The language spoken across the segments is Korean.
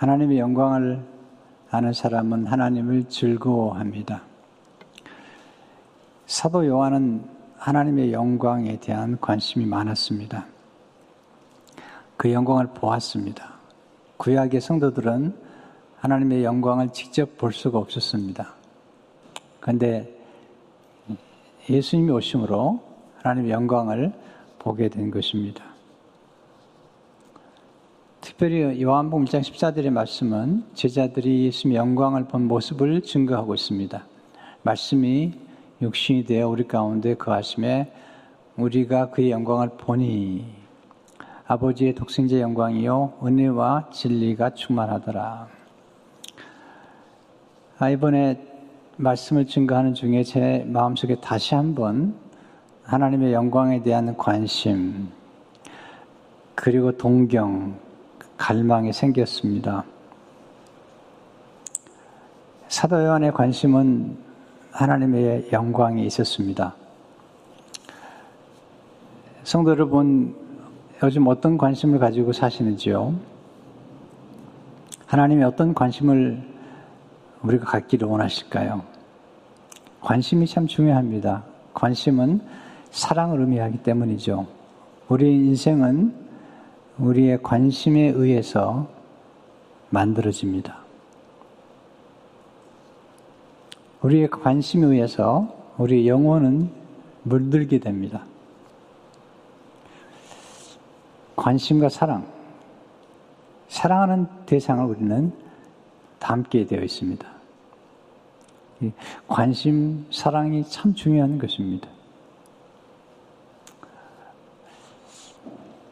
하나님의 영광을 아는 사람은 하나님을 즐거워합니다. 사도 요한은 하나님의 영광에 대한 관심이 많았습니다. 그 영광을 보았습니다. 구약의 성도들은 하나님의 영광을 직접 볼 수가 없었습니다. 그런데 예수님이 오심으로 하나님의 영광을 보게 된 것입니다. 특별히 요한복음 1장 14절의 말씀은 제자들이 예수님의 영광을 본 모습을 증거하고 있습니다. 말씀이 육신이 되어 우리 가운데 거하심에 우리가 그의 영광을 보니 아버지의 독생자 영광이요 은혜와 진리가 충만하더라. 아, 이번에 말씀을 증거하는 중에 제 마음속에 다시 한번 하나님의 영광에 대한 관심 그리고 동경 갈망이 생겼습니다. 사도 요한의 관심은 하나님의 영광이 있었습니다. 성도 여러분, 요즘 어떤 관심을 가지고 사시는지요? 하나님의 어떤 관심을 우리가 갖기를 원하실까요? 관심이 참 중요합니다. 관심은 사랑을 의미하기 때문이죠. 우리 인생은 우리의 관심에 의해서 만들어집니다. 우리의 관심에 의해서 우리 영혼은 물들게 됩니다. 관심과 사랑. 사랑하는 대상을 우리는 담게 되어 있습니다. 관심, 사랑이 참 중요한 것입니다.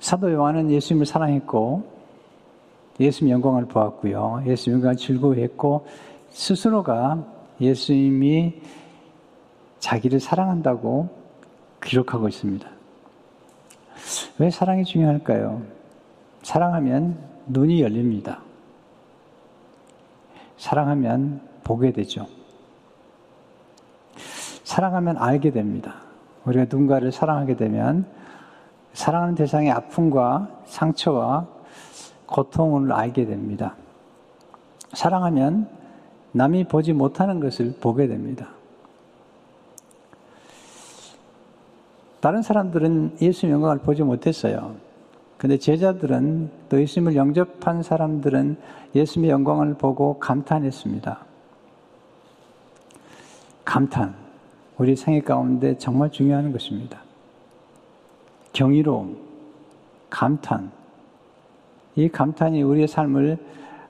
사도 요한은 예수님을 사랑했고 예수님 영광을 보았고요. 예수님 영광을 즐거워했고 스스로가 예수님이 자기를 사랑한다고 기록하고 있습니다. 왜 사랑이 중요할까요? 사랑하면 눈이 열립니다. 사랑하면 보게 되죠. 사랑하면 알게 됩니다. 우리가 누군가를 사랑하게 되면 사랑하는 대상의 아픔과 상처와 고통을 알게 됩니다. 사랑하면 남이 보지 못하는 것을 보게 됩니다. 다른 사람들은 예수의 영광을 보지 못했어요. 근데 제자들은 또 예수님을 영접한 사람들은 예수님의 영광을 보고 감탄했습니다. 감탄. 우리 생애 가운데 정말 중요한 것입니다. 경이로움, 감탄. 이 감탄이 우리의 삶을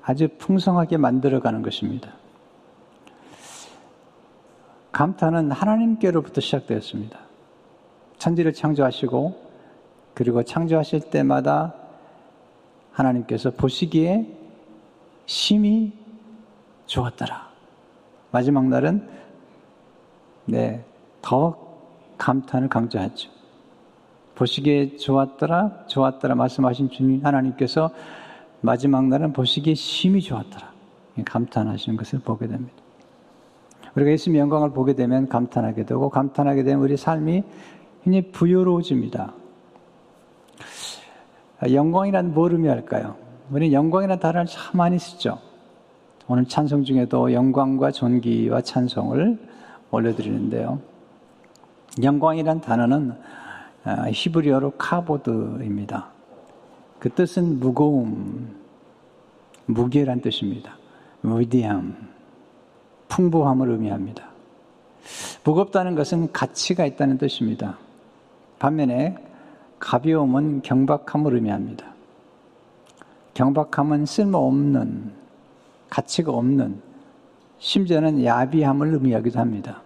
아주 풍성하게 만들어가는 것입니다. 감탄은 하나님께로부터 시작되었습니다. 천지를 창조하시고 그리고 창조하실 때마다 하나님께서 보시기에 심히 좋았더라. 마지막 날은 네, 더 감탄을 강조하죠. 보시기에 좋았더라, 좋았더라 말씀하신 주님 하나님께서 마지막 날은 보시기에 심히 좋았더라. 감탄하시는 것을 보게 됩니다. 우리가 예수님의 영광을 보게 되면 감탄하게 되고 감탄하게 되면 우리 삶이 굉장히 부여로워집니다. 영광이란 뭘 의미할까요? 우리는 영광이라는 단어를 참 많이 쓰죠. 오늘 찬송 중에도 영광과 존귀와 찬송을 올려드리는데요. 영광이란 단어는 아, 히브리어로 카보드입니다. 그 뜻은 무거움, 무게란 뜻입니다. 위대함, 풍부함을 의미합니다. 무겁다는 것은 가치가 있다는 뜻입니다. 반면에 가벼움은 경박함을 의미합니다. 경박함은 쓸모없는, 가치가 없는, 심지어는 야비함을 의미하기도 합니다.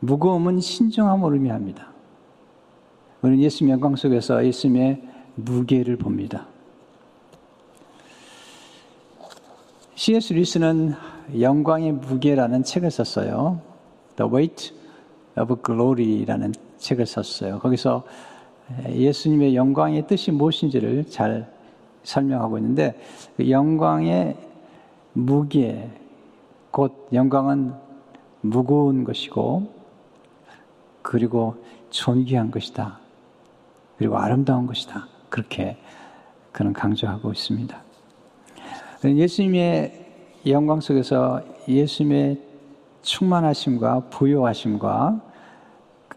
무거움은 신중함을 의미합니다. 우리는 예수님 영광 속에서 예수님의 무게를 봅니다. C.S. 리스는 영광의 무게라는 책을 썼어요. The Weight of Glory라는 책을 썼어요. 거기서 예수님의 영광의 뜻이 무엇인지를 잘 설명하고 있는데 그 영광의 무게 곧 영광은 무거운 것이고 그리고 존귀한 것이다. 그리고 아름다운 것이다. 그렇게 그는 강조하고 있습니다. 예수님의 영광 속에서 예수님의 충만하심과 부요하심과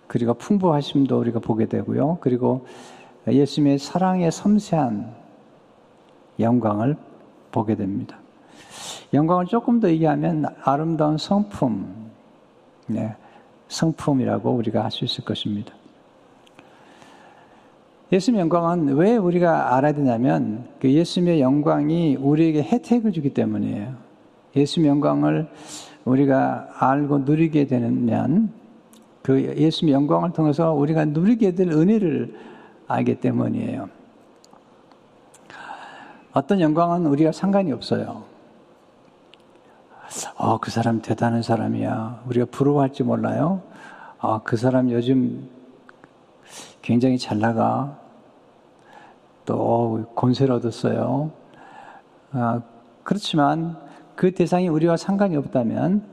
그리고 풍부하심도 우리가 보게 되고요. 그리고 예수님의 사랑의 섬세한 영광을 보게 됩니다. 영광을 조금 더 얘기하면 아름다운 성품, 네, 성품이라고 우리가 할 수 있을 것입니다. 예수님의 영광은 왜 우리가 알아야 되냐면 그 예수님의 영광이 우리에게 혜택을 주기 때문이에요. 예수님의 영광을 우리가 알고 누리게 되면 그 예수님의 영광을 통해서 우리가 누리게 될 은혜를 알기 때문이에요. 어떤 영광은 우리가 상관이 없어요. 어, 그 사람 대단한 사람이야. 우리가 부러워할지 몰라요. 아, 그 사람 요즘 굉장히 잘 나가. 또 권세를 얻었어요. 아, 그렇지만 그 대상이 우리와 상관이 없다면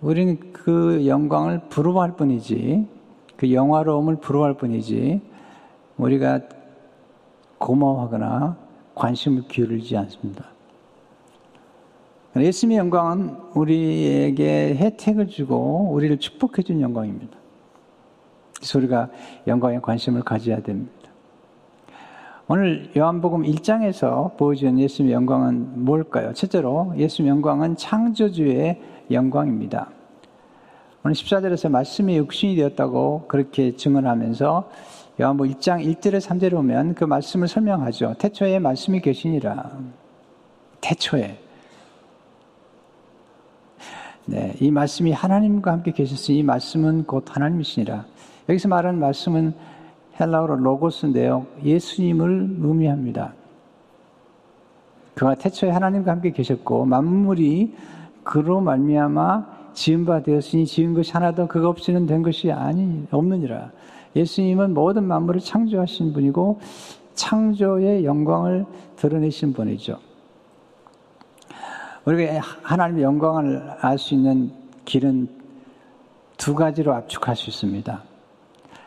우리는 그 영광을 부러워할 뿐이지 그 영화로움을 부러워할 뿐이지 우리가 고마워하거나 관심을 기울이지 않습니다. 예수님의 영광은 우리에게 혜택을 주고 우리를 축복해 준 영광입니다. 그래서 우리가 영광에 관심을 가져야 됩니다. 오늘 요한복음 1장에서 보여주는 예수님의 영광은 뭘까요? 첫째로 예수님의 영광은 창조주의 영광입니다. 오늘 14절에서 말씀이 육신이 되었다고 그렇게 증언하면서 요한복음 1장 1절에 3절에 보면 그 말씀을 설명하죠. 태초에 말씀이 계시니라. 태초에. 네, 이 말씀이 하나님과 함께 계셨으니 이 말씀은 곧 하나님이시니라. 여기서 말하는 말씀은 헬라어로 로고스인데요. 예수님을 의미합니다. 그가 태초에 하나님과 함께 계셨고 만물이 그로 말미암아 지은 바 되었으니 지은 것이 하나도 그가 없이는 된 것이 아니 없느니라. 예수님은 모든 만물을 창조하신 분이고 창조의 영광을 드러내신 분이죠. 우리가 하나님의 영광을 알 수 있는 길은 두 가지로 압축할 수 있습니다.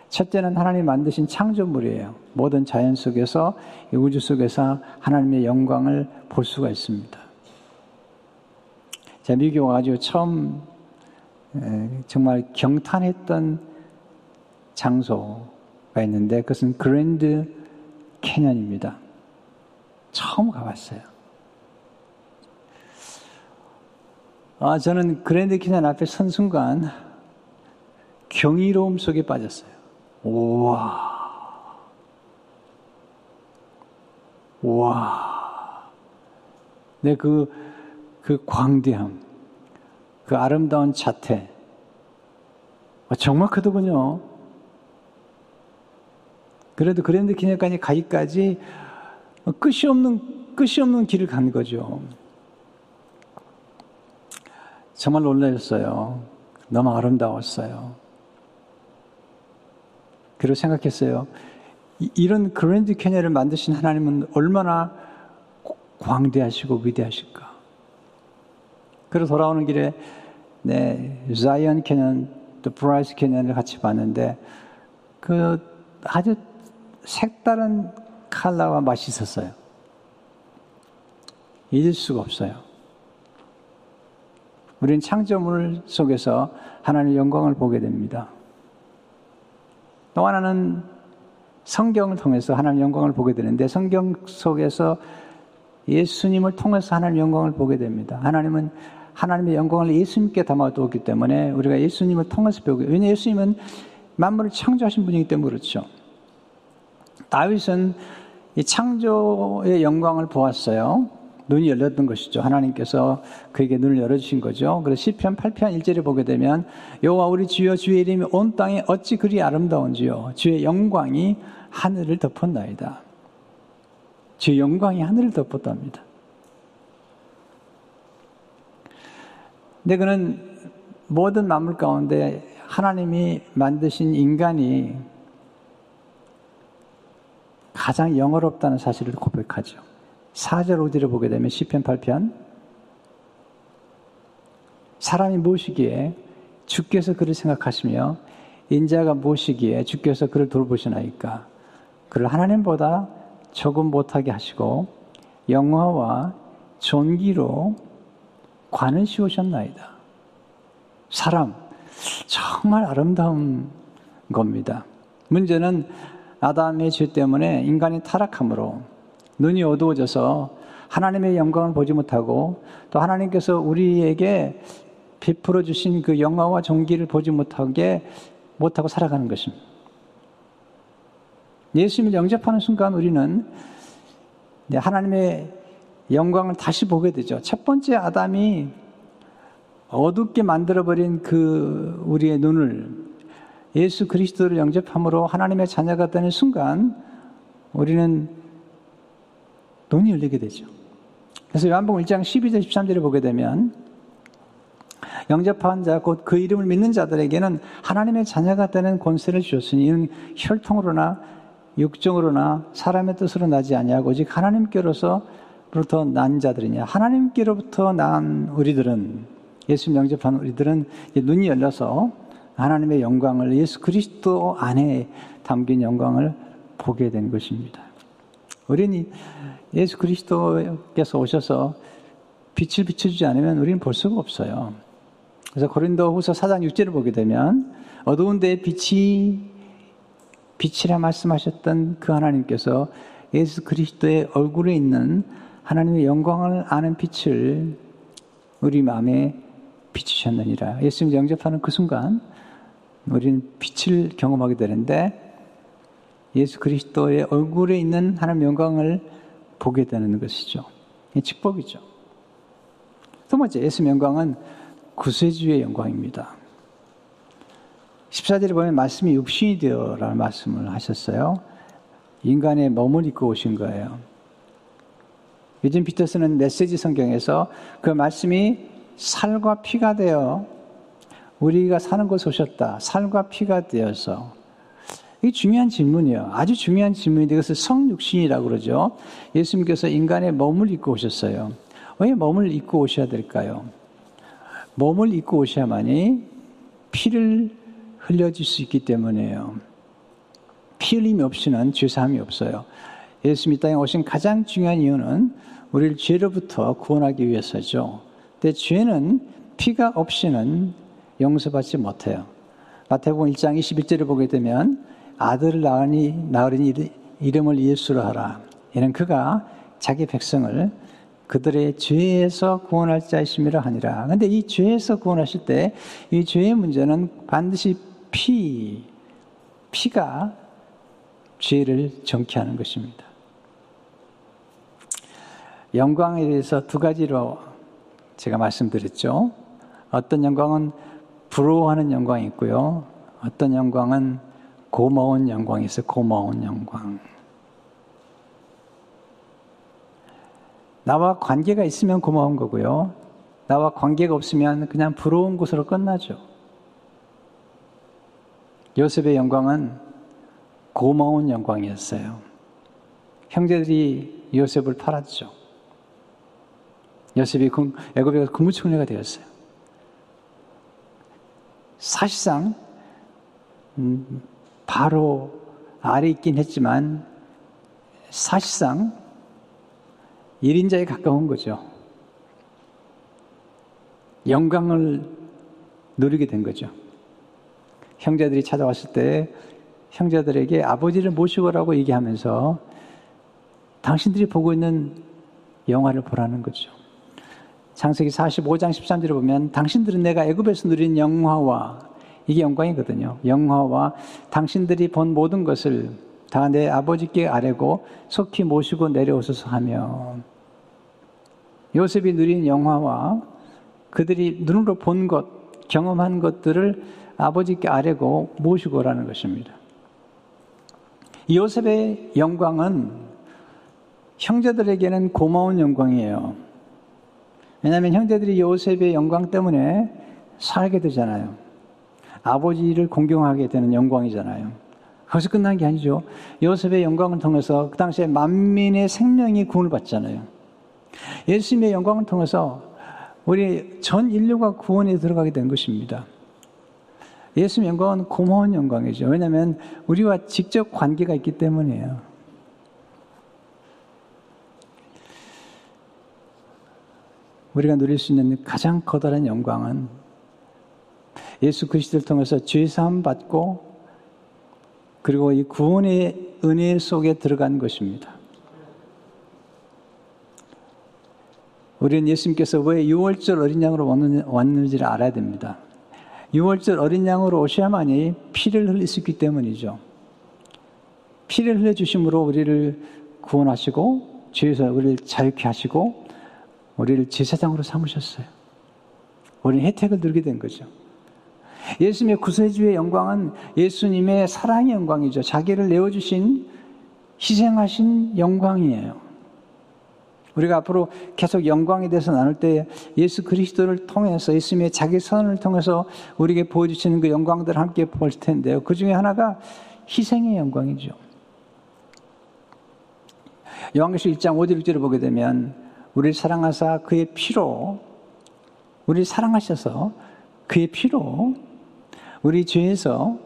첫째는 하나님 만드신 창조물이에요. 모든 자연 속에서, 우주 속에서 하나님의 영광을 볼 수가 있습니다. 제가 미국에 와가지고 처음 정말 경탄했던 장소가 있는데 그것은 그랜드 캐년입니다. 처음 가봤어요. 아, 저는 그랜드 캐년 앞에 선 순간 경이로움 속에 빠졌어요. 우와. 우와. 내 그, 그 광대함, 그 아름다운 자태. 아, 정말 크더군요. 그래도 그랜드 기념관에 가기까지 끝이 없는, 끝이 없는 길을 간 거죠. 정말 놀라셨어요. 너무 아름다웠어요. 그리고 생각했어요. 이런 그랜드 캐년을 만드신 하나님은 얼마나 광대하시고 위대하실까. 그리고 돌아오는 길에 네, 자이언 캐년, 또 브라이스 캐년을 같이 봤는데 그 아주 색다른 칼라와 맛이 있었어요. 잊을 수가 없어요. 우리는 창조물 속에서 하나님의 영광을 보게 됩니다. 또 하나는 성경을 통해서 하나님 영광을 보게 되는데 성경 속에서 예수님을 통해서 하나님 영광을 보게 됩니다. 하나님은 하나님의 영광을 예수님께 담아두었기 때문에 우리가 예수님을 통해서 배우게. 왜냐 예수님은 만물을 창조하신 분이기 때문에 그렇죠. 다윗은 이 창조의 영광을 보았어요. 눈이 열렸던 것이죠. 하나님께서 그에게 눈을 열어주신 거죠. 그래서 시편 8편 1절에 보게 되면 여호와 우리 주여 주의 이름이 온 땅에 어찌 그리 아름다운지요. 주의 영광이 하늘을 덮었나이다. 주의 영광이 하늘을 덮었답니다. 근데 그는 모든 만물 가운데 하나님이 만드신 인간이 가장 영어롭다는 사실을 고백하죠. 4절 5절을 보게 되면 10편 8편 사람이 무엇이기에 주께서 그를 생각하시며 인자가 무엇이기에 주께서 그를 돌보시나이까 그를 하나님보다 조금 못하게 하시고 영화와 존귀로 관을 씌우셨나이다. 사람, 정말 아름다운 겁니다. 문제는 아담의 죄 때문에 인간이 타락함으로 눈이 어두워져서 하나님의 영광을 보지 못하고 또 하나님께서 우리에게 베풀어 주신 그 영광과 존귀를 보지 못하게 못하고 살아가는 것입니다. 예수님을 영접하는 순간 우리는 하나님의 영광을 다시 보게 되죠. 첫 번째 아담이 어둡게 만들어버린 그 우리의 눈을 예수 그리스도를 영접함으로 하나님의 자녀가 되는 순간 우리는 눈이 열리게 되죠. 그래서 요한복음 1장 12절 13절을 보게 되면 영접한 자, 곧 그 이름을 믿는 자들에게는 하나님의 자녀가 되는 권세를 주셨으니 이는 혈통으로나 육정으로나 사람의 뜻으로 나지 아니하고 오직 하나님께로서부터 난 자들이냐. 하나님께로부터 난 우리들은 예수 영접한 우리들은 눈이 열려서 하나님의 영광을 예수 그리스도 안에 담긴 영광을 보게 된 것입니다. 우리는 예수 그리스도께서 오셔서 빛을 비춰주지 않으면 우리는 볼 수가 없어요. 그래서 고린도 후서 4장 6절을 보게 되면 어두운 데 빛이 빛이라 말씀하셨던 그 하나님께서 예수 그리스도의 얼굴에 있는 하나님의 영광을 아는 빛을 우리 마음에 비추셨느니라. 예수님 영접하는 그 순간 우리는 빛을 경험하게 되는데 예수 그리스도의 얼굴에 있는 하나님의 영광을 보게 되는 것이죠. 이 축복이죠. 두 번째, 예수 영광은 구세주의 영광입니다. 14절에 보면 말씀이 육신이 되어라는 말씀을 하셨어요. 인간의 몸을 입고 오신 거예요. 요즘 피터스는 메시지 성경에서 그 말씀이 살과 피가 되어 우리가 사는 곳에 오셨다. 살과 피가 되어서. 이게 중요한 질문이에요. 아주 중요한 질문인데 그것을 성육신이라고 그러죠. 예수님께서 인간의 몸을 입고 오셨어요. 왜 몸을 입고 오셔야 될까요? 몸을 입고 오셔야만이 피를 흘려질 수 있기 때문에요. 피 흘림이 없이는 죄사함이 없어요. 예수님 이 땅에 오신 가장 중요한 이유는 우리를 죄로부터 구원하기 위해서죠. 근데 죄는 피가 없이는 용서받지 못해요. 마태복음 1장 21절을 보게 되면 아들을 낳으니 낳으니 이름을 예수로 하라. 이는 그가 자기 백성을 그들의 죄에서 구원할 자이심이라 하니라. 근데 이 죄에서 구원하실 때 이 죄의 문제는 반드시 피, 피가 죄를 정케하는 것입니다. 영광에 대해서 두 가지로 제가 말씀드렸죠. 어떤 영광은 부러워하는 영광이 있고요. 어떤 영광은 고마운 영광이 있어요. 고마운 영광. 나와 관계가 있으면 고마운 거고요. 나와 관계가 없으면 그냥 부러운 곳으로 끝나죠. 요셉의 영광은 고마운 영광이었어요. 형제들이 요셉을 팔았죠. 요셉이 애굽에 국무총리가 되었어요. 사실상 음, 바로 아래 있긴 했지만 사실상 1인자에 가까운 거죠. 영광을 누리게 된 거죠. 형제들이 찾아왔을 때 형제들에게 아버지를 모시고라고 얘기하면서 당신들이 보고 있는 영화를 보라는 거죠. 창세기 45장 13절을 보면 당신들은 내가 애굽에서 누린 영화와 이게 영광이거든요. 영화와 당신들이 본 모든 것을 다 내 아버지께 아뢰고 속히 모시고 내려오소서 하며 요셉이 누린 영화와 그들이 눈으로 본 것, 경험한 것들을 아버지께 아뢰고 모시고 라는 것입니다. 요셉의 영광은 형제들에게는 고마운 영광이에요. 왜냐하면 형제들이 요셉의 영광 때문에 살게 되잖아요. 아버지를 공경하게 되는 영광이잖아요. 거기서 끝난 게 아니죠. 요셉의 영광을 통해서 그 당시에 만민의 생명이 구원을 받잖아요. 예수님의 영광을 통해서 우리 전 인류가 구원에 들어가게 된 것입니다. 예수님 영광은 고마운 영광이죠. 왜냐하면 우리와 직접 관계가 있기 때문이에요. 우리가 누릴 수 있는 가장 커다란 영광은 예수 그리스도를 통해서 죄 사함 받고 그리고 이 구원의 은혜 속에 들어간 것입니다. 우리는 예수님께서 왜 6월절 어린 양으로 왔는지를 알아야 됩니다. 6월절 어린 양으로 오셔야만이 피를 흘릴 수 있기 때문이죠. 피를 흘려주심으로 우리를 구원하시고 죄에서 우리를 자유케 하시고 우리를 제사장으로 삼으셨어요. 우리는 혜택을 누리게 된 거죠. 예수님의 구세주의 영광은 예수님의 사랑의 영광이죠. 자기를 내어주신 희생하신 영광이에요. 우리가 앞으로 계속 영광에 대해서 나눌 때 예수 그리스도를 통해서 예수님의 자기 선을 통해서 우리에게 보여주시는 그 영광들을 함께 볼 텐데요. 그 중에 하나가 희생의 영광이죠. 요한계시 1장 5절 6절을 보게 되면 우리를 사랑하사 그의 피로 우리를 사랑하셔서 그의 피로 우리 죄에서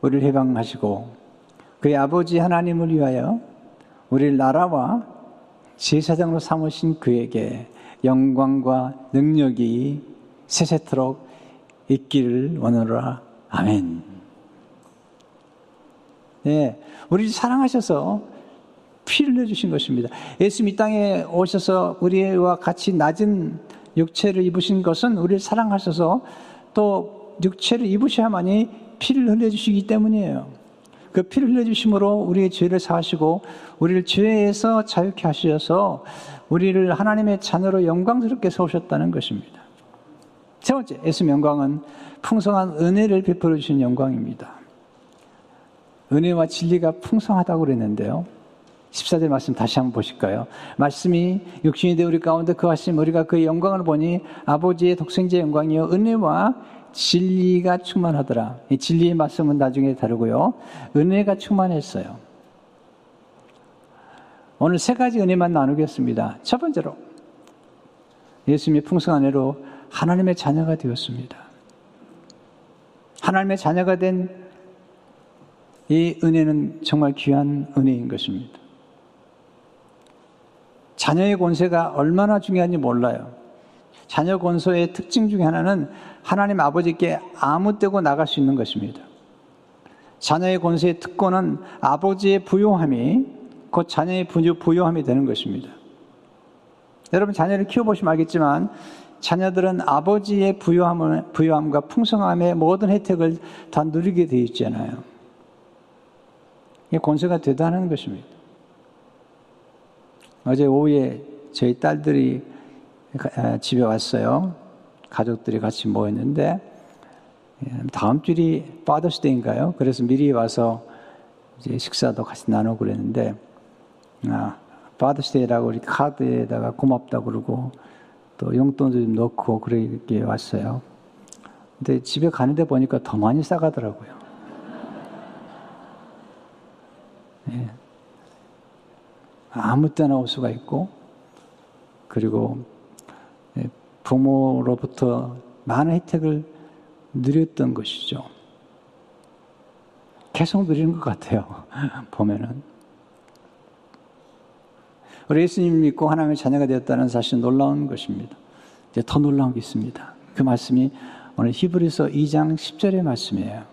우리를 해방하시고 그의 아버지 하나님을 위하여 우리를 나라와 제사장으로 삼으신 그에게 영광과 능력이 세세토록 있기를 원하노라. 아멘. 네, 우리를 사랑하셔서 피를 내주신 것입니다. 예수님 이 땅에 오셔서 우리와 같이 낮은 육체를 입으신 것은 우리를 사랑하셔서 또 육체를 입으셔야만이 피를 흘려주시기 때문이에요. 그 피를 흘려주심으로 우리의 죄를 사하시고 우리를 죄에서 자유케 하셔서 우리를 하나님의 자녀로 영광스럽게 세우셨다는 것입니다. 세 번째, 예수님 영광은 풍성한 은혜를 베풀어 주신 영광입니다. 은혜와 진리가 풍성하다고 그랬는데요. 14절 말씀 다시 한번 보실까요? 말씀이 육신이 되어 우리 가운데 그 하심 우리가 그의 영광을 보니 아버지의 독생자의 영광이요 은혜와 진리가 충만하더라. 이 진리의 말씀은 나중에 다루고요. 은혜가 충만했어요. 오늘 세 가지 은혜만 나누겠습니다. 첫 번째로 예수님의 풍성한 은혜로 하나님의 자녀가 되었습니다. 하나님의 자녀가 된 이 은혜는 정말 귀한 은혜인 것입니다. 자녀의 권세가 얼마나 중요한지 몰라요. 자녀 권소의 특징 중에 하나는 하나님 아버지께 아무 때고 나갈 수 있는 것입니다. 자녀의 권세의 특권은 아버지의 부요함이 곧 자녀의 부요함이 되는 것입니다. 여러분 자녀를 키워보시면 알겠지만 자녀들은 아버지의 부요함을, 부요함과 풍성함의 모든 혜택을 다 누리게 되어 있잖아요. 이 권세가 대단한 것입니다. 어제 오후에 저희 딸들이 집에 왔어요. 가족들이 같이 모였는데 예, 다음 주이 Father's Day인가요? 그래서 미리 와서 이제 식사도 같이 나누고 그랬는데 아, Father's Day라고 우리 카드에다가 고맙다 그러고 또 용돈도 좀 넣고 그렇게 왔어요. 근데 집에 가는데 보니까 더 많이 싸가더라고요. 예. 아무 때나 올 수가 있고 그리고 예, 부모로부터 많은 혜택을 누렸던 것이죠. 계속 누리는 것 같아요. 보면은. 우리 예수님 믿고 하나님의 자녀가 되었다는 사실 놀라운 것입니다. 이제 더 놀라운 게 있습니다. 그 말씀이 오늘 히브리서 2장 10절의 말씀이에요.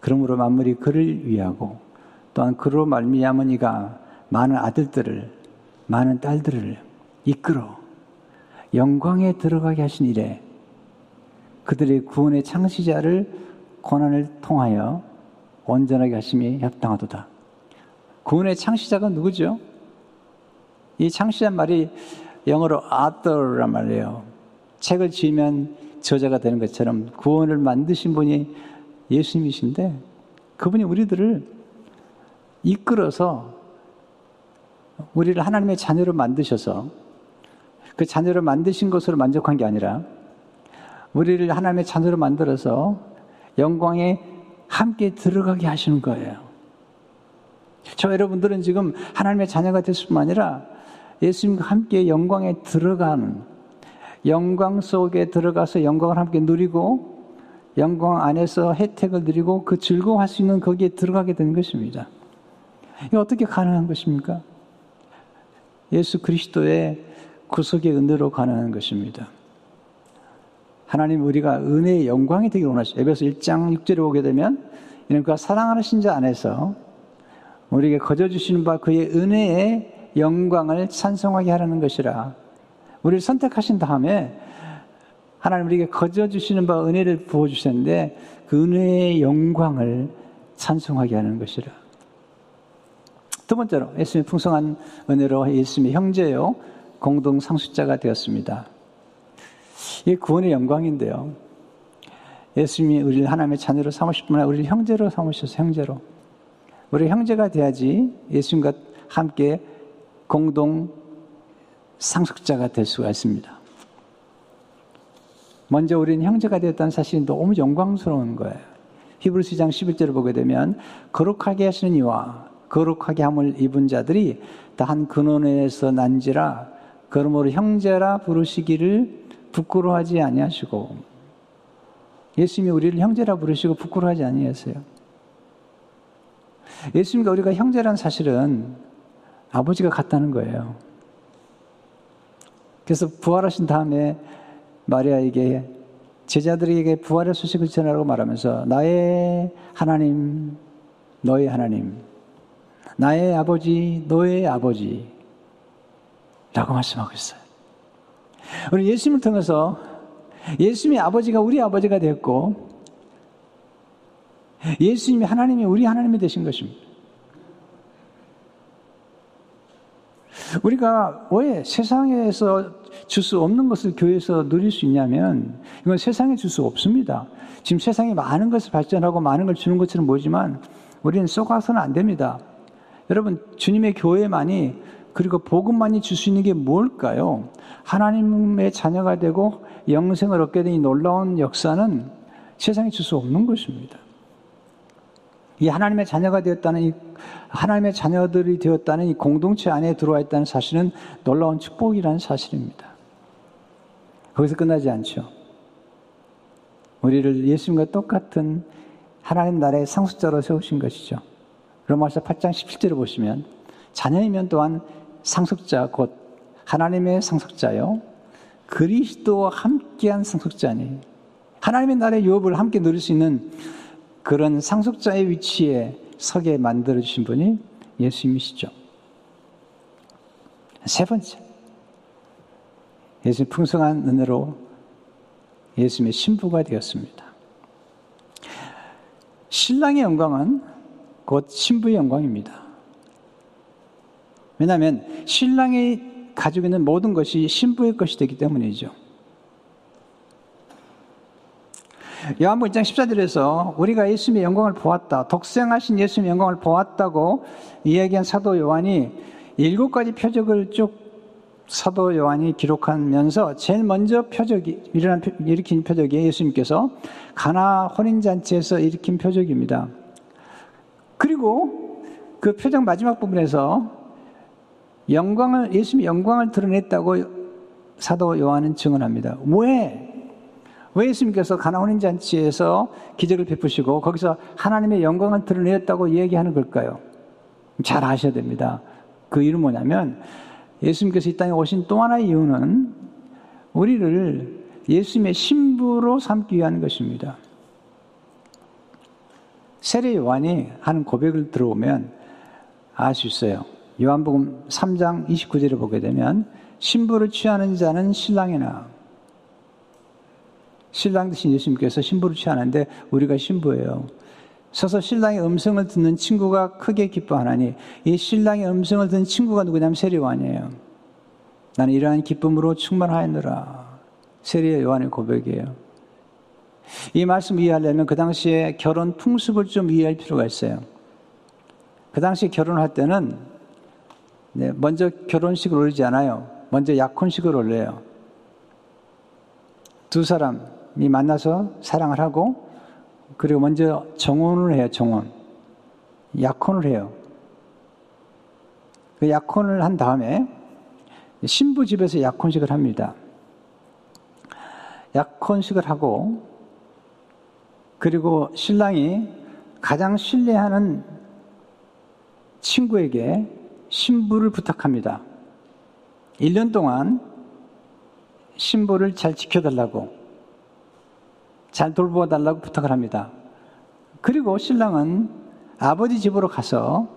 그러므로 만물이 그를 위하고 또한 그로 말미암은 이가 많은 아들들을 많은 딸들을 이끌어 영광에 들어가게 하신 이래 그들의 구원의 창시자를 고난을 통하여 온전하게 하심이 합당하도다. 구원의 창시자가 누구죠? 이 창시자 말이 영어로 author란 말이에요. 책을 지으면 저자가 되는 것처럼 구원을 만드신 분이 예수님이신데 그분이 우리들을 이끌어서 우리를 하나님의 자녀로 만드셔서 그 자녀를 만드신 것으로 만족한 게 아니라 우리를 하나님의 자녀로 만들어서 영광에 함께 들어가게 하시는 거예요. 저 여러분들은 지금 하나님의 자녀가 될 뿐만 아니라 예수님과 함께 영광에 들어가는 영광 속에 들어가서 영광을 함께 누리고 영광 안에서 혜택을 누리고 그 즐거워할 수 있는 거기에 들어가게 되는 것입니다. 이게 어떻게 가능한 것입니까? 예수 그리스도의 구속의 은혜로 가는 것입니다. 하나님 우리가 은혜의 영광이 되기 원하시죠. 에베소 1장 6절에 보게 되면 이는 그가 사랑하는 신자 안에서 우리에게 거저 주시는 바 그의 은혜의 영광을 찬송하게 하라는 것이라. 우리를 선택하신 다음에 하나님 우리에게 거저 주시는 바 은혜를 부어 주셨는데 그 은혜의 영광을 찬송하게 하는 것이라. 두 번째로 예수님의 풍성한 은혜로 예수님의 형제요 공동 상속자가 되었습니다. 이게 구원의 영광인데요. 예수님이 우리를 하나님의 자녀로 삼으실 뿐 아니라 우리를 형제로 삼으셔서 형제로. 우리 형제가 돼야지 예수님과 함께 공동 상속자가 될 수가 있습니다. 먼저 우리는 형제가 되었다는 사실이 너무 영광스러운 거예요. 히브리스 장 11절을 보게 되면 거룩하게 하시는 이와 거룩하게 함을 입은 자들이 다 한 근원에서 난지라 그러므로 형제라 부르시기를 부끄러워하지 아니하시고 예수님이 우리를 형제라 부르시고 부끄러워하지 아니하세요. 예수님과 우리가 형제란 사실은 아버지가 같다는 거예요. 그래서 부활하신 다음에 마리아에게 제자들에게 부활의 소식을 전하라고 말하면서 나의 하나님, 너의 하나님, 나의 아버지, 너의 아버지 라고 말씀하고 있어요. 우리 예수님을 통해서 예수님의 아버지가 우리 아버지가 됐고 예수님이 하나님이 우리 하나님이 되신 것입니다. 우리가 왜 세상에서 줄 수 없는 것을 교회에서 누릴 수 있냐면 이건 세상에 줄 수 없습니다. 지금 세상에 많은 것을 발전하고 많은 걸 주는 것처럼 보이지만 우리는 쏘가서는 안 됩니다. 여러분 주님의 교회만이 그리고 복음만이 줄 수 있는 게 뭘까요? 하나님의 자녀가 되고 영생을 얻게 된 이 놀라운 역사는 세상에 줄 수 없는 것입니다. 이 하나님의 자녀가 되었다는 이 하나님의 자녀들이 되었다는 이 공동체 안에 들어와 있다는 사실은 놀라운 축복이라는 사실입니다. 거기서 끝나지 않죠. 우리를 예수님과 똑같은 하나님 나라의 상속자로 세우신 것이죠. 로마서 8장 17절을 보시면 자녀이면 또한 상속자 곧 하나님의 상속자요. 그리스도와 함께한 상속자니 하나님의 나라의 유업을 함께 누릴 수 있는 그런 상속자의 위치에 서게 만들어 주신 분이 예수님이시죠. 세 번째, 예수 풍성한 은혜로 예수님의 신부가 되었습니다. 신랑의 영광은 곧 신부의 영광입니다. 왜냐하면 신랑이 가지고 있는 모든 것이 신부의 것이 되기 때문이죠. 요한복 1장 14절에서 우리가 예수님의 영광을 보았다. 독생하신 예수님의 영광을 보았다고 이야기한 사도 요한이 일곱 가지 표적을 쭉 사도 요한이 기록하면서 제일 먼저 표적이 일어난 일으킨 표적이 예수님께서 가나 혼인 잔치에서 일으킨 표적입니다. 그리고 그 표적 마지막 부분에서 영광을 예수님의 영광을 드러냈다고 사도 요한은 증언합니다. 왜? 왜 예수님께서 가나온인 잔치에서 기적을 베푸시고 거기서 하나님의 영광을 드러냈다고 얘기하는 걸까요? 잘 아셔야 됩니다. 그 이유는 뭐냐면 예수님께서 이 땅에 오신 또 하나의 이유는 우리를 예수님의 신부로 삼기 위한 것입니다. 세례 요한이 하는 고백을 들어보면 알 수 있어요. 요한복음 3장 29절을 보게 되면 신부를 취하는 자는 신랑이나 신랑 되신 예수님께서 신부를 취하는데 우리가 신부예요. 서서 신랑의 음성을 듣는 친구가 크게 기뻐하나니 이 신랑의 음성을 듣는 친구가 누구냐면 세례요한이에요. 나는 이러한 기쁨으로 충만하였느라. 세례 요한의 고백이에요. 이 말씀 이해하려면 그 당시에 결혼 풍습을 좀 이해할 필요가 있어요. 그 당시 결혼할 때는 네, 먼저 결혼식을 올리지 않아요. 먼저 약혼식을 올려요. 두 사람이 만나서 사랑을 하고 그리고 먼저 정혼을 해요. 정혼. 약혼을 해요. 그 약혼을 한 다음에 신부 집에서 약혼식을 합니다. 약혼식을 하고 그리고 신랑이 가장 신뢰하는 친구에게 신부를 부탁합니다. 1년 동안 신부를 잘 지켜달라고, 잘 돌보아달라고 부탁을 합니다. 그리고 신랑은 아버지 집으로 가서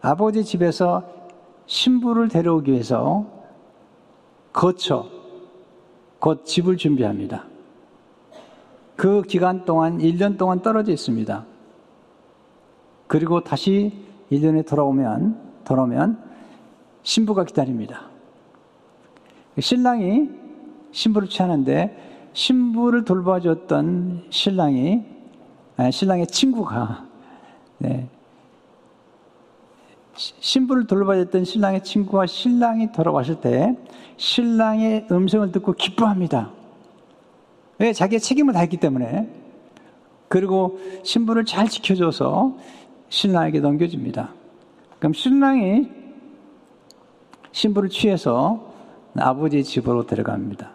아버지 집에서 신부를 데려오기 위해서 거쳐 곧 집을 준비합니다. 그 기간 동안 1년 동안 떨어져 있습니다. 그리고 다시 1년에 돌아오면 돌아오면 신부가 기다립니다. 신랑이 신부를 취하는데 신부를 돌봐줬던 신랑이 아, 신랑의 친구가 네, 신부를 돌봐줬던 신랑의 친구와 신랑이 돌아왔을 때 신랑의 음성을 듣고 기뻐합니다. 왜? 자기의 책임을 다했기 때문에. 그리고 신부를 잘 지켜줘서 신랑에게 넘겨줍니다. 그럼 신랑이 신부를 취해서 아버지 집으로 데려갑니다.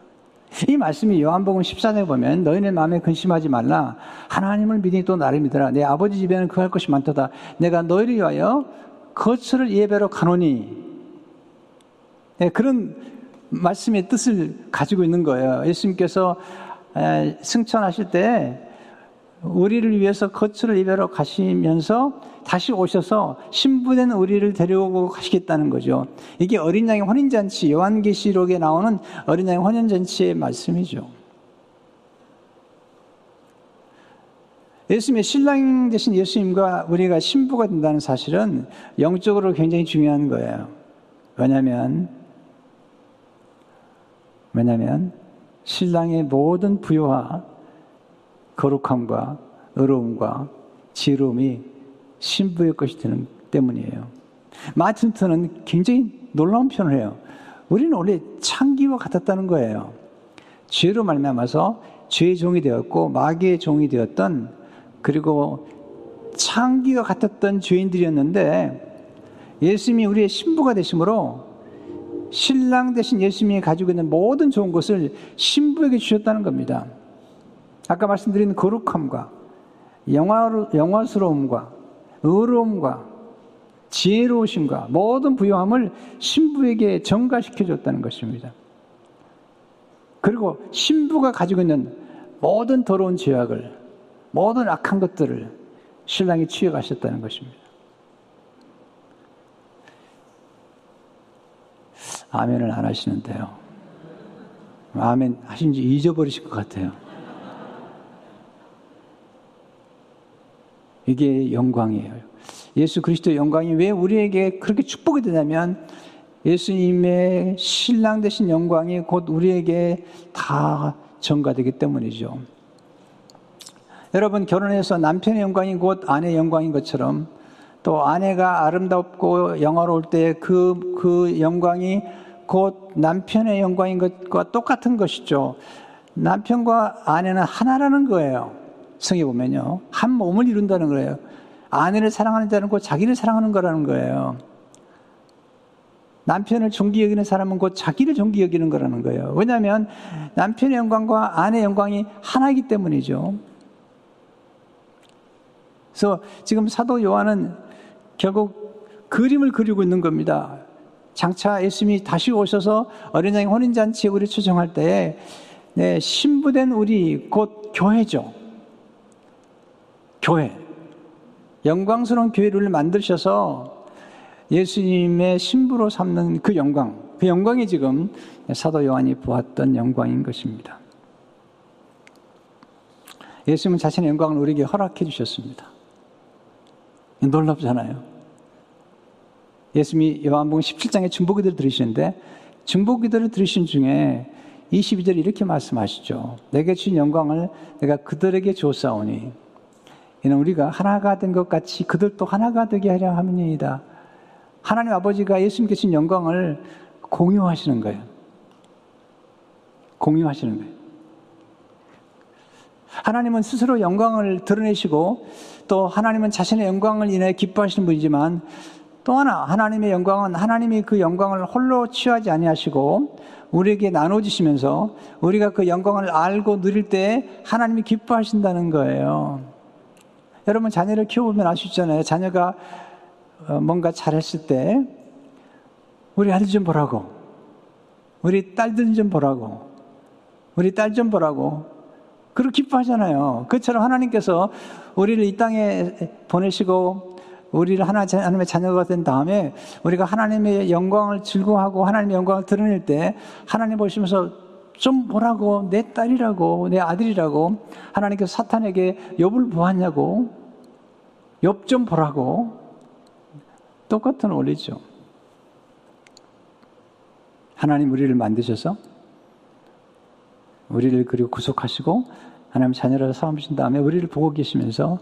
이 말씀이 요한복음 14장에 보면 너희는 마음에 근심하지 말라. 하나님을 믿으니 또 믿어라. 내 아버지 집에는 그 할 것이 많도다. 내가 너희를 위하여 거처를 예배로 가노니. 네, 그런 말씀의 뜻을 가지고 있는 거예요. 예수님께서 승천하실 때 우리를 위해서 거처를 예배로 가시면서 다시 오셔서 신부된 우리를 데려오고 가시겠다는 거죠. 이게 어린 양의 혼인잔치, 요한계시록에 나오는 어린 양의 혼인잔치의 말씀이죠. 예수님의 신랑 대신 예수님과 우리가 신부가 된다는 사실은 영적으로 굉장히 중요한 거예요. 왜냐하면 왜냐하면 신랑의 모든 부여와 거룩함과 의로움과 지름이 신부의 것이 되는 때문이에요. 마틴턴은 굉장히 놀라운 표현을 해요. 우리는 원래 창기와 같았다는 거예요. 죄로 말미암아서 죄의 종이 되었고 마귀의 종이 되었던 그리고 창기와 같았던 죄인들이었는데 예수님이 우리의 신부가 되심으로 신랑 대신 예수님이 가지고 있는 모든 좋은 것을 신부에게 주셨다는 겁니다. 아까 말씀드린 거룩함과 영화, 영화스러움과 의로움과 지혜로우심과 모든 부요함을 신부에게 전가시켜 줬다는 것입니다. 그리고 신부가 가지고 있는 모든 더러운 죄악을 모든 악한 것들을 신랑이 취해 가셨다는 것입니다. 아멘을 안 하시는데요. 아멘 하신지 잊어버리실 것 같아요. 이게 영광이에요. 예수 그리스도의 영광이 왜 우리에게 그렇게 축복이 되냐면 예수님의 신랑 되신 영광이 곧 우리에게 다 전가되기 때문이죠. 여러분 결혼해서 남편의 영광이 곧 아내의 영광인 것처럼 또 아내가 아름답고 영화로울 때 그, 그 영광이 곧 남편의 영광인 것과 똑같은 것이죠. 남편과 아내는 하나라는 거예요. 성에 보면요. 한 몸을 이룬다는 거예요. 아내를 사랑하는 자는 곧 자기를 사랑하는 거라는 거예요. 남편을 존귀 여기는 사람은 곧 자기를 존귀 여기는 거라는 거예요. 왜냐하면 남편의 영광과 아내의 영광이 하나이기 때문이죠. 그래서 지금 사도 요한은 결국 그림을 그리고 있는 겁니다. 장차 예수님이 다시 오셔서 어린 양의 혼인잔치에 우리 초청할 때에 네, 신부된 우리 곧 교회죠. 교회. 영광스러운 교회를 만드셔서 예수님의 신부로 삼는 그 영광, 그 영광이 지금 사도 요한이 보았던 영광인 것입니다. 예수님은 자신의 영광을 우리에게 허락해 주셨습니다. 놀랍잖아요. 예수님이 요한복음 17장에 중보기도를 들으시는데 중보기도를 들으신 중에 22절에 이렇게 말씀하시죠. 내게 주신 영광을 내가 그들에게 줬사오니 이는 우리가 하나가 된 것 같이 그들도 하나가 되게 하려 함이니이다. 하나님 아버지가 예수님께 주신 영광을 공유하시는 거예요. 공유하시는 거예요. 하나님은 스스로 영광을 드러내시고 또 하나님은 자신의 영광을 인해 기뻐하시는 분이지만 또 하나 하나님의 영광은 하나님이 그 영광을 홀로 취하지 아니하시고 우리에게 나눠 주시면서 우리가 그 영광을 알고 누릴 때 하나님이 기뻐하신다는 거예요. 여러분 자녀를 키워보면 아시잖아요. 자녀가 어, 뭔가 잘했을 때 우리 아들 좀 보라고. 우리 딸들 좀 보라고. 우리 딸 좀 보라고. 그렇게 기뻐하잖아요. 그처럼 하나님께서 우리를 이 땅에 보내시고 우리를 하나님의 자녀가 된 다음에 우리가 하나님의 영광을 즐거워하고 하나님의 영광을 드러낼 때 하나님 보시면서 좀 보라고? 내 딸이라고? 내 아들이라고? 하나님께서 사탄에게 욥을 보았냐고? 욥 좀 보라고? 똑같은 원리죠. 하나님 우리를 만드셔서 우리를 그리고 구속하시고 하나님 자녀를 삼으신 다음에 우리를 보고 계시면서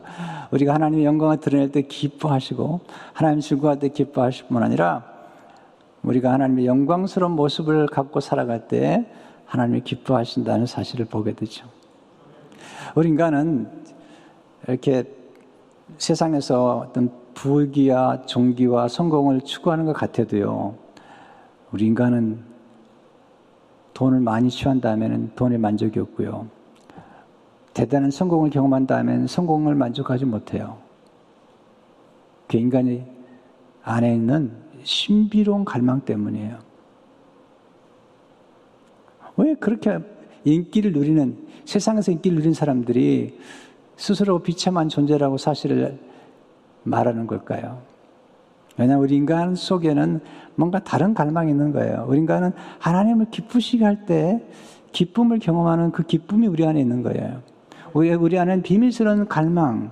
우리가 하나님의 영광을 드러낼 때 기뻐하시고 하나님 즐거워할 때 기뻐하실 뿐 아니라 우리가 하나님의 영광스러운 모습을 갖고 살아갈 때 하나님이 기뻐하신다는 사실을 보게 되죠. 우리 인간은 이렇게 세상에서 어떤 부귀와 종기와 성공을 추구하는 것 같아도요. 우리 인간은 돈을 많이 취한다면 돈에 만족이 없고요. 대단한 성공을 경험한다면 성공을 만족하지 못해요. 그 인간이 안에 있는 신비로운 갈망 때문이에요. 왜 그렇게 인기를 누리는, 세상에서 인기를 누린 사람들이 스스로 비참한 존재라고 사실을 말하는 걸까요? 왜냐하면 우리 인간 속에는 뭔가 다른 갈망이 있는 거예요. 우리 인간은 하나님을 기쁘시게 할 때 기쁨을 경험하는 그 기쁨이 우리 안에 있는 거예요. 우리, 우리 안에는 비밀스러운 갈망,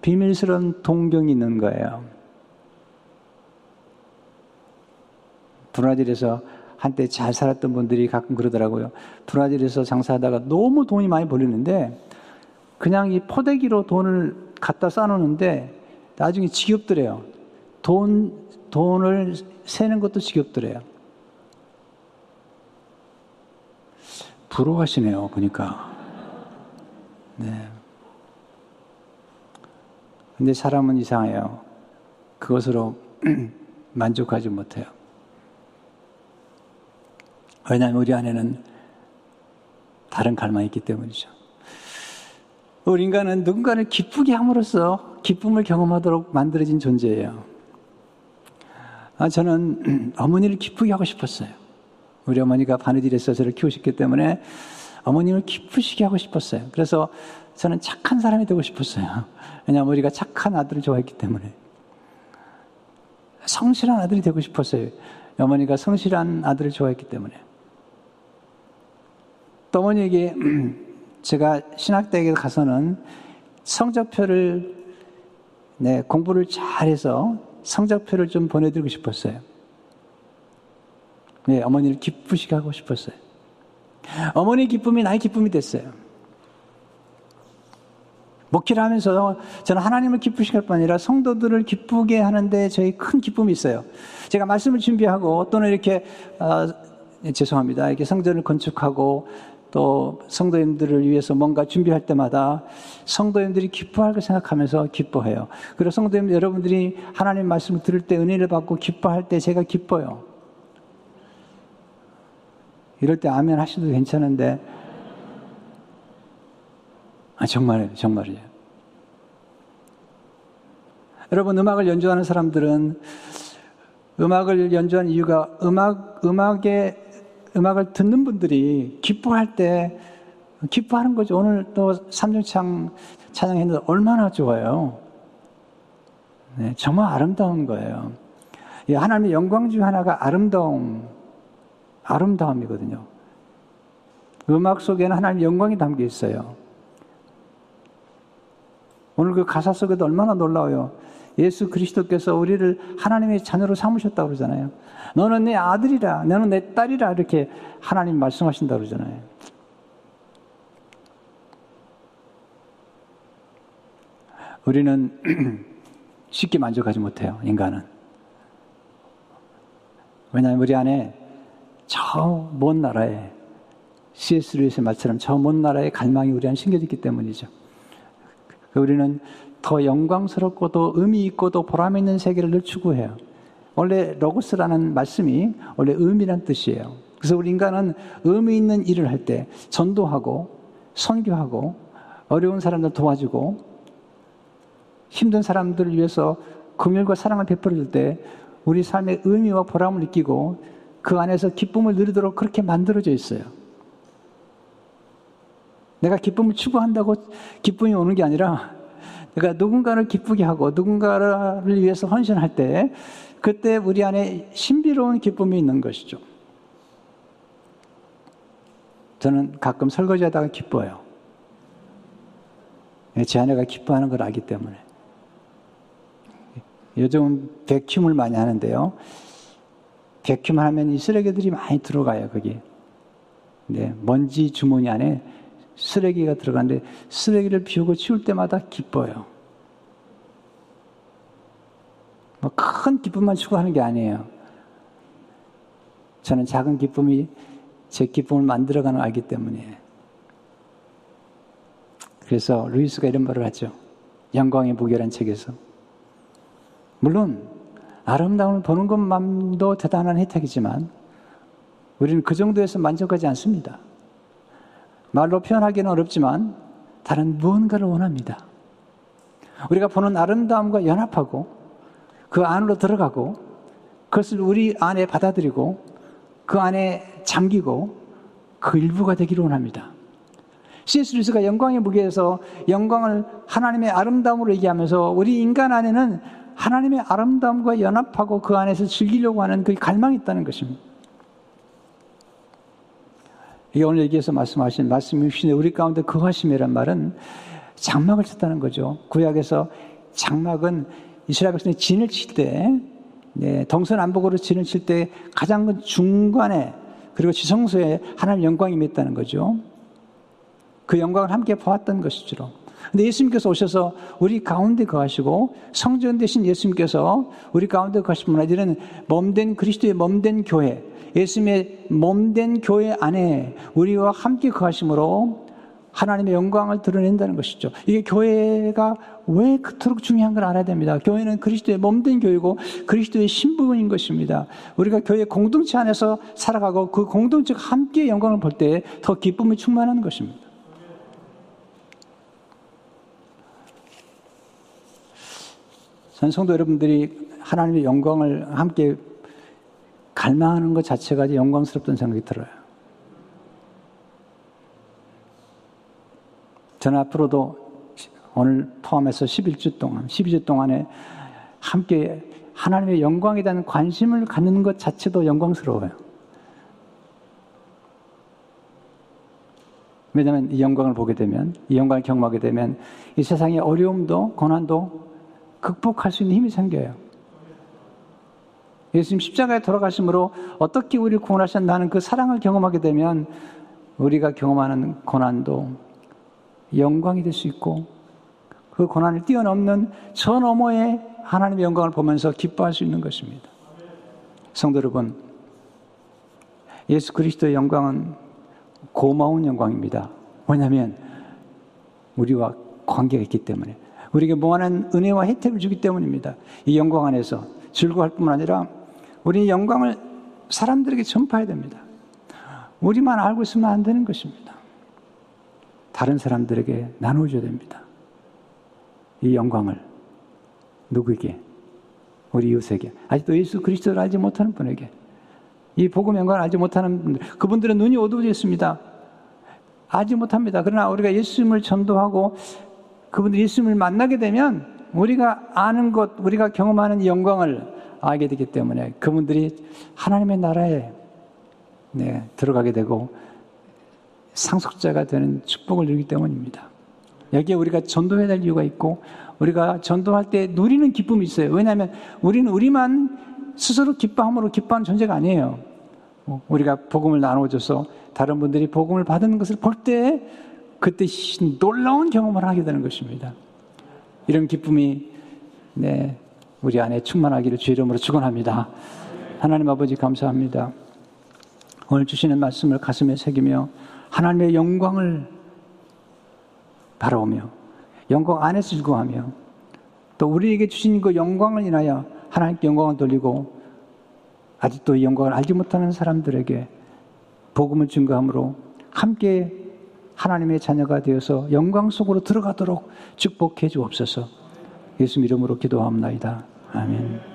비밀스러운 동경이 있는 거예요. 브라질에서 한때 잘 살았던 분들이 가끔 그러더라고요. 브라질에서 장사하다가 너무 돈이 많이 벌리는데 그냥 이 포대기로 돈을 갖다 쌓아놓는데 나중에 지겹더래요. 돈, 돈을 세는 것도 지겹더래요. 부러워하시네요, 보니까. 네. 근데 사람은 이상해요. 그것으로 만족하지 못해요. 왜냐하면 우리 안에는 다른 갈망이 있기 때문이죠. 우리 인간은 누군가를 기쁘게 함으로써 기쁨을 경험하도록 만들어진 존재예요. 아, 저는 어머니를 기쁘게 하고 싶었어요. 우리 어머니가 바느질에서 저를 키우셨기 때문에 어머님을 기쁘시게 하고 싶었어요. 그래서 저는 착한 사람이 되고 싶었어요. 왜냐하면 우리가 착한 아들을 좋아했기 때문에. 성실한 아들이 되고 싶었어요. 어머니가 성실한 아들을 좋아했기 때문에. 또 어머니에게 제가 신학대학에 가서는 성적표를 네, 공부를 잘해서 성적표를 좀 보내드리고 싶었어요. 네, 어머니를 기쁘시게 하고 싶었어요. 어머니 기쁨이 나의 기쁨이 됐어요. 목회를 하면서 저는 하나님을 기쁘시게 할 뿐 아니라 성도들을 기쁘게 하는데 저희 큰 기쁨이 있어요. 제가 말씀을 준비하고 또는 이렇게 어, 죄송합니다. 이렇게 성전을 건축하고 또 성도님들을 위해서 뭔가 준비할 때마다 성도님들이 기뻐할 걸 생각하면서 기뻐해요. 그리고 성도님 여러분들이 하나님 말씀을 들을 때 은혜를 받고 기뻐할 때 제가 기뻐요. 이럴 때 아멘 하셔도 괜찮은데 아 정말이에요. 정말이에요. 여러분 음악을 연주하는 사람들은 음악을 연주한 이유가 음악 음악의 음악을 듣는 분들이 기뻐할 때 기뻐하는 거죠. 오늘 또 삼중창 찬양했는데 얼마나 좋아요. 네, 정말 아름다운 거예요. 하나님의 영광 중 하나가 아름다움, 아름다움이거든요. 음악 속에는 하나님의 영광이 담겨 있어요. 오늘 그 가사 속에도 얼마나 놀라워요. 예수 그리스도께서 우리를 하나님의 자녀로 삼으셨다고 그러잖아요. 너는 내 아들이라, 너는 내 딸이라 이렇게 하나님 말씀하신다고 그러잖아요. 우리는 쉽게 만족하지 못해요, 인간은. 왜냐하면 우리 안에 저 먼 나라에 C.S. 루이스의 말처럼 저 먼 나라의 갈망이 우리 안에 심겨졌기 때문이죠. 우리는 더 영광스럽고도 의미 있고도 보람 있는 세계를 늘 추구해요. 원래 로고스라는 말씀이 원래 의미란 뜻이에요. 그래서 우리 인간은 의미 있는 일을 할 때 전도하고 선교하고 어려운 사람들 도와주고 힘든 사람들을 위해서 긍휼과 사랑을 베풀어 줄 때 우리 삶의 의미와 보람을 느끼고 그 안에서 기쁨을 누리도록 그렇게 만들어져 있어요. 내가 기쁨을 추구한다고 기쁨이 오는 게 아니라 내가 누군가를 기쁘게 하고 누군가를 위해서 헌신할 때 그때 우리 안에 신비로운 기쁨이 있는 것이죠. 저는 가끔 설거지하다가 기뻐요. 제 아내가 기뻐하는 걸 알기 때문에. 요즘 백큐을 많이 하는데요. 백큐 하면 이 쓰레기들이 많이 들어가요, 거기. 네, 먼지 주머니 안에 쓰레기가 들어가는데 쓰레기를 비우고 치울 때마다 기뻐요. 뭐큰 기쁨만 추구하는 게 아니에요. 저는 작은 기쁨이 제 기쁨을 만들어가는 알기 때문에. 그래서 루이스가 이런 말을 하죠. 영광의 무게란 책에서. 물론 아름다움을 보는 것만도 대단한 혜택이지만 우리는 그 정도에서 만족하지 않습니다. 말로 표현하기는 어렵지만 다른 무언가를 원합니다. 우리가 보는 아름다움과 연합하고 그 안으로 들어가고 그것을 우리 안에 받아들이고 그 안에 잠기고 그 일부가 되기를 원합니다. C.S. 루이스가 영광의 무게에서 영광을 하나님의 아름다움으로 얘기하면서 우리 인간 안에는 하나님의 아름다움과 연합하고 그 안에서 즐기려고 하는 그 갈망이 있다는 것입니다. 오늘 얘기해서 말씀하신 말씀이신데 우리 가운데 거하심이란 말은 장막을 쳤다는 거죠. 구약에서 장막은 이스라엘 백성이 진을 칠 때, 네, 동서남북으로 진을 칠 때 가장 중간에 그리고 지성소에 하나님 영광이 임했다는 거죠. 그 영광을 함께 보았던 것이죠. 근데 예수님께서 오셔서 우리 가운데 거하시고 성전 대신 예수님께서 우리 가운데 거하시면 이제는 몸된 그리스도의 몸된 교회, 예수님의 몸된 교회 안에 우리와 함께 거하심으로 하나님의 영광을 드러낸다는 것이죠. 이게 교회가 왜 그토록 중요한 걸 알아야 됩니다. 교회는 그리스도의 몸된 교회고 그리스도의 신부인 것입니다. 우리가 교회 공동체 안에서 살아가고 그 공동체가 함께 영광을 볼 때 더 기쁨이 충만한 것입니다. 전 성도 여러분들이 하나님의 영광을 함께 갈망하는 것 자체가 영광스럽다는 생각이 들어요. 저는 앞으로도 오늘 포함해서 11주 동안, 12주 동안에 함께 하나님의 영광에 대한 관심을 갖는 것 자체도 영광스러워요. 왜냐하면 이 영광을 보게 되면, 이 영광을 경험하게 되면 이 세상의 어려움도, 고난도 극복할 수 있는 힘이 생겨요. 예수님 십자가에 돌아가심으로 어떻게 우리를 구원하셨나는 그 사랑을 경험하게 되면 우리가 경험하는 고난도 영광이 될 수 있고 그 고난을 뛰어넘는 저 너머의 하나님의 영광을 보면서 기뻐할 수 있는 것입니다. 성도 여러분, 예수 그리스도의 영광은 고마운 영광입니다. 왜냐하면 우리와 관계가 있기 때문에 우리에게 무한한 은혜와 혜택을 주기 때문입니다. 이 영광 안에서 즐거워할 뿐만 아니라 우리 영광을 사람들에게 전파해야 됩니다. 우리만 알고 있으면 안 되는 것입니다. 다른 사람들에게 나눠줘야 됩니다. 이 영광을 누구에게? 우리 이웃에게. 아직도 예수 그리스도를 알지 못하는 분에게. 이 복음 영광을 알지 못하는 분들. 그분들은 눈이 어두워져 있습니다. 알지 못합니다. 그러나 우리가 예수님을 전도하고 그분들 예수님을 만나게 되면 우리가 아는 것, 우리가 경험하는 이 영광을 알게 되기 때문에 그분들이 하나님의 나라에 네, 들어가게 되고 상속자가 되는 축복을 누리기 때문입니다. 여기에 우리가 전도해야 될 이유가 있고 우리가 전도할 때 누리는 기쁨이 있어요. 왜냐하면 우리는 우리만 스스로 기뻐함으로 기뻐하는 존재가 아니에요. 뭐 우리가 복음을 나눠줘서 다른 분들이 복음을 받는 것을 볼 때 그때 놀라운 경험을 하게 되는 것입니다. 이런 기쁨이 네, 우리 안에 충만하기를 주 이름으로 축원합니다. 하나님 아버지 감사합니다. 오늘 주시는 말씀을 가슴에 새기며 하나님의 영광을 바라오며 영광 안에서 즐거워하며 또 우리에게 주신 그 영광을 인하여 하나님께 영광을 돌리고 아직도 이 영광을 알지 못하는 사람들에게 복음을 증거함으로 함께 하나님의 자녀가 되어서 영광 속으로 들어가도록 축복해 주옵소서. 예수 이름으로 기도합니다. 아멘.